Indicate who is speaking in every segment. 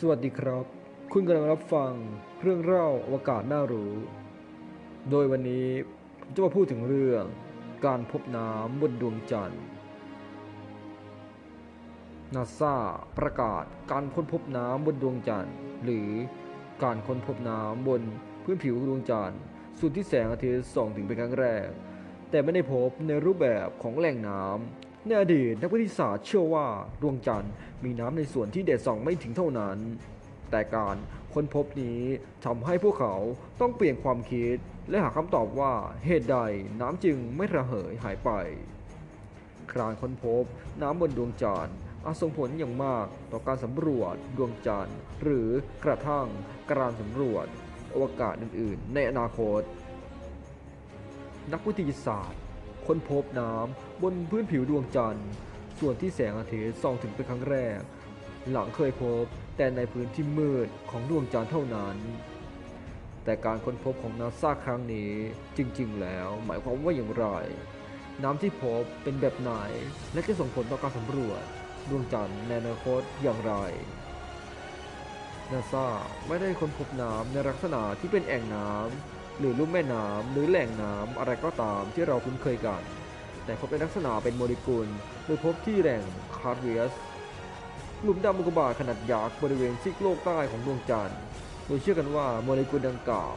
Speaker 1: สวัสดีครับ คุณกำลังรับฟังเรื่องเล่าอวกาศน่ารู้ โดยวันนี้ผมจะมาพูดถึงเรื่องการพบน้ำบนดวงจันทร์นาซาประกาศการค้นพบน้ำบนดวงจันทร์ หรือการค้นพบน้ำบนพื้นผิวดวงจันทร์ส่วนที่แสงอาทิตย์ส่องถึงเป็นครั้งแรก แต่ไม่ได้พบในรูปแบบของแหล่งน้ำ ในอดีตนักวิทยาศาสตร์เชื่อว่าดวงจันทร์มีน้ำในส่วนที่แดดส่องไม่ถึงเท่านั้น แต่การค้นพบนี้ทำให้พวกเขาต้องเปลี่ยนความคิด และหาคำตอบว่าเหตุใดน้ำจึงไม่ระเหยหายไปการค้นพบน้ำบนดวงจันทร์อาจส่งผลอย่างมากต่อการสำรวจดวงจันทร์หรือกระทั่งการสำรวจอวกาศอื่น ๆ ในอนาคต นักวิทยาศาสตร์ ค้นพบน้ำบนพื้นผิวดวงจันทร์ส่วนที่แสงอาทิตย์ส่องถึงเป็นครั้งแรก หลังเคยพบแต่ในพื้นที่มืดของดวงจันทร์เท่านั้น แต่การค้นพบของนาซาครั้งนี้จริงๆ แล้วหมายความว่าอย่างไร น้ำที่พบเป็นแบบไหน และจะส่งผลต่อการสำรวจ ดวงจันทร์ในอนาคตอย่างไรนาซาไม่ได้ค้นพบน้ำในลักษณะที่เป็นแอ่งน้ำ หรือลุ่มแม่น้ำหรือแหล่งน้ำอะไรก็ตามที่เราคุ้นเคยกัน แต่พบในลักษณะเป็นโมเลกุลโดยพบที่แหล่งคาร์เวียสหลุมดำอุกกาบาขนาดยักษ์บริเวณซีกโลกใต้ของดวงจันทร์โดยเชื่อกันว่าโมเลกุลดังกล่าว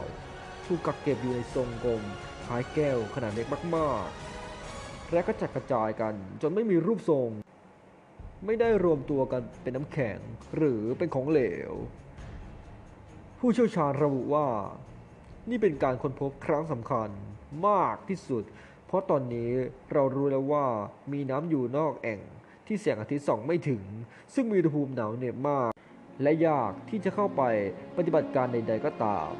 Speaker 1: ถูกกักเก็บอยู่ในทรงกลมคล้ายแก้วขนาดเล็กมากๆ และกระจัดกระจายกันจนไม่มีรูปทรง ไม่ได้รวมตัวกันเป็นน้ำแข็งหรือเป็นของเหลว ผู้เชี่ยวชาญระบุว่า นี่เป็นการค้นพบครั้งสำคัญมากที่สุด เพราะตอนนี้เรารู้แล้วว่ามีน้ำอยู่นอกแอ่งที่แสงอาทิตย์ส่องไม่ถึง ซึ่งมีอุณหภูมิหนาวเหน็บมาก และยากที่จะเข้าไปปฏิบัติการใด ๆ ก็ตาม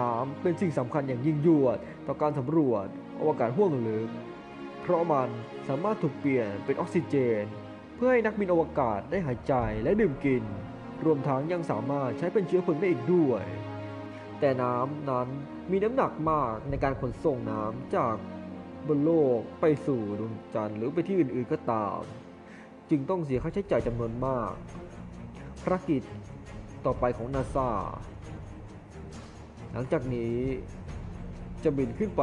Speaker 1: น้ำเป็นสิ่งสำคัญอย่างยิ่งยวด ต่อการสำรวจอวกาศห้วงลึก เพราะมันสามารถถูกเปลี่ยนเป็นออกซิเจน เพื่อให้นักบินอวกาศได้หายใจและดื่มกิน รวมทั้งยังสามารถใช้เป็นเชื้อเพลิงได้อีกด้วย แต่น้ำนั้นมีน้ำหนักมากในการขนส่งน้ำจากบนโลกไปสู่ดวงจันทร์หรือไปที่อื่นๆก็ตาม จึงต้องเสียค่าใช้จ่ายจำนวนมาก ภารกิจต่อไปของนาซาหลังจากนี้จะบินขึ้นไป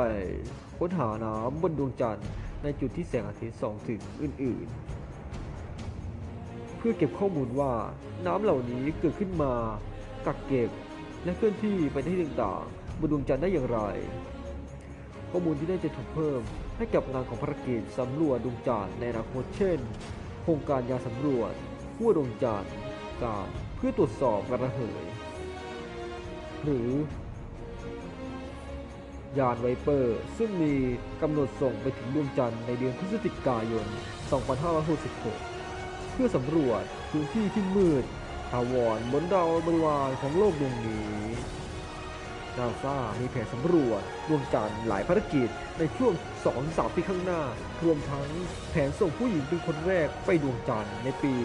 Speaker 1: ค้นหาน้ำบนดวงจันทร์ในจุดที่แสงอาทิตย์ส่องถึงอื่นๆ เพื่อเก็บข้อมูลว่าน้ำเหล่านี้เกิดขึ้นมากักเก็บ และเคลื่อนที่ไปในที่ต่างๆบนดวงจันทร์ได้อย่างไร ข้อมูลที่ได้จะถูกเพิ่มให้กับงานของภารกิจสำรวจดวงจันทร์ในอนาคตเช่น โครงการยานสำรวจขั้วดวงจันทร์การเพื่อตรวจสอบการระเหย หรือยานไวเปอร์ ซึ่งมีกำหนดส่งไปถึงดวงจันทร์ในเดือนพฤศจิกายน 2566 เพื่อสำรวจพื้นที่ที่มืด ถาวรบนดาวบริวารของโลกดวงนี้นาซามีแผนสำรวจดวงจันทร์หลายภารกิจในช่วง 2-3 ปีข้างหน้า รวมทั้งแผนส่งผู้หญิงเป็นคนแรกไปดวงจันทร์ในปี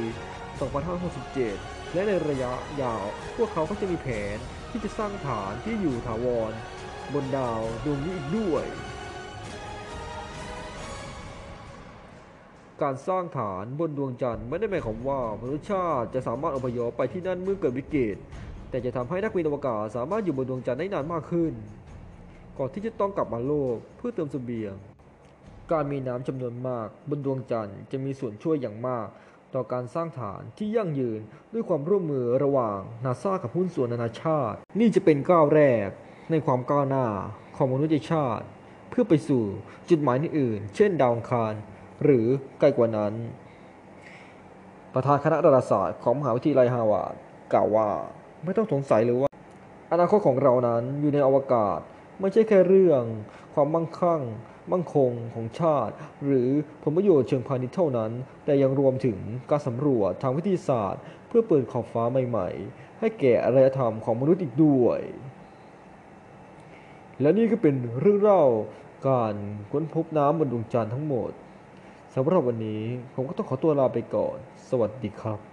Speaker 1: 2567 และในระยะยาว พวกเขาก็จะมีแผนที่จะสร้างฐานที่อยู่ถาวร บนดาวดวงนี้อีกด้วย การสร้างฐานบนดวงจันทร์ไม่ได้หมายความว่ามนุษยชาติจะสามารถอพยพไปที่นั่นเมื่อเกิดวิกฤต แต่จะทำให้นักบินอวกาศสามารถอยู่บนดวงจันทร์ได้นานมากขึ้น ก่อนที่จะต้องกลับมาโลกเพื่อเติมเสบียง การมีน้ำจำนวนมากบนดวงจันทร์จะมีส่วนช่วยอย่างมาก ต่อการสร้างฐานที่ยั่งยืนด้วยความร่วมมือระหว่างนาซากับหุ้นส่วนนานาชาติ นี่จะเป็นก้าวแรกในความก้าวหน้าของมนุษยชาติ เพื่อไปสู่จุดหมายอื่น เช่นดาวอังคาร หรือไกล้กว่านั้น ประธานคณะดาราศาสตร์ของมหาวิทยาลัยฮาวาดกล่าวว่า ไม่ต้องสงสัยเลยว่า อนาคตของเรานั้นอยู่ในอวกาศ ไม่ใช่แค่เรื่อง ความมั่งคั่ง มั่งคงของชาติ หรือผลประโยชน์เชิงพาณิชย์เท่านั้น แต่ยังรวมถึงการสำรวจทางวิทยาศาสตร์ เพื่อเปิดขอบฟ้าใหม่ ๆ ให้แก่อารยธรรมของมนุษย์อีกด้วยและนี่ก็เป็นเรื่องเล่าการค้นพบน้ำบนดวงจันทร์ทั้งหมด สำหรับวันนี้ผมก็ต้องขอตัวลาไปก่อน สวัสดีครับ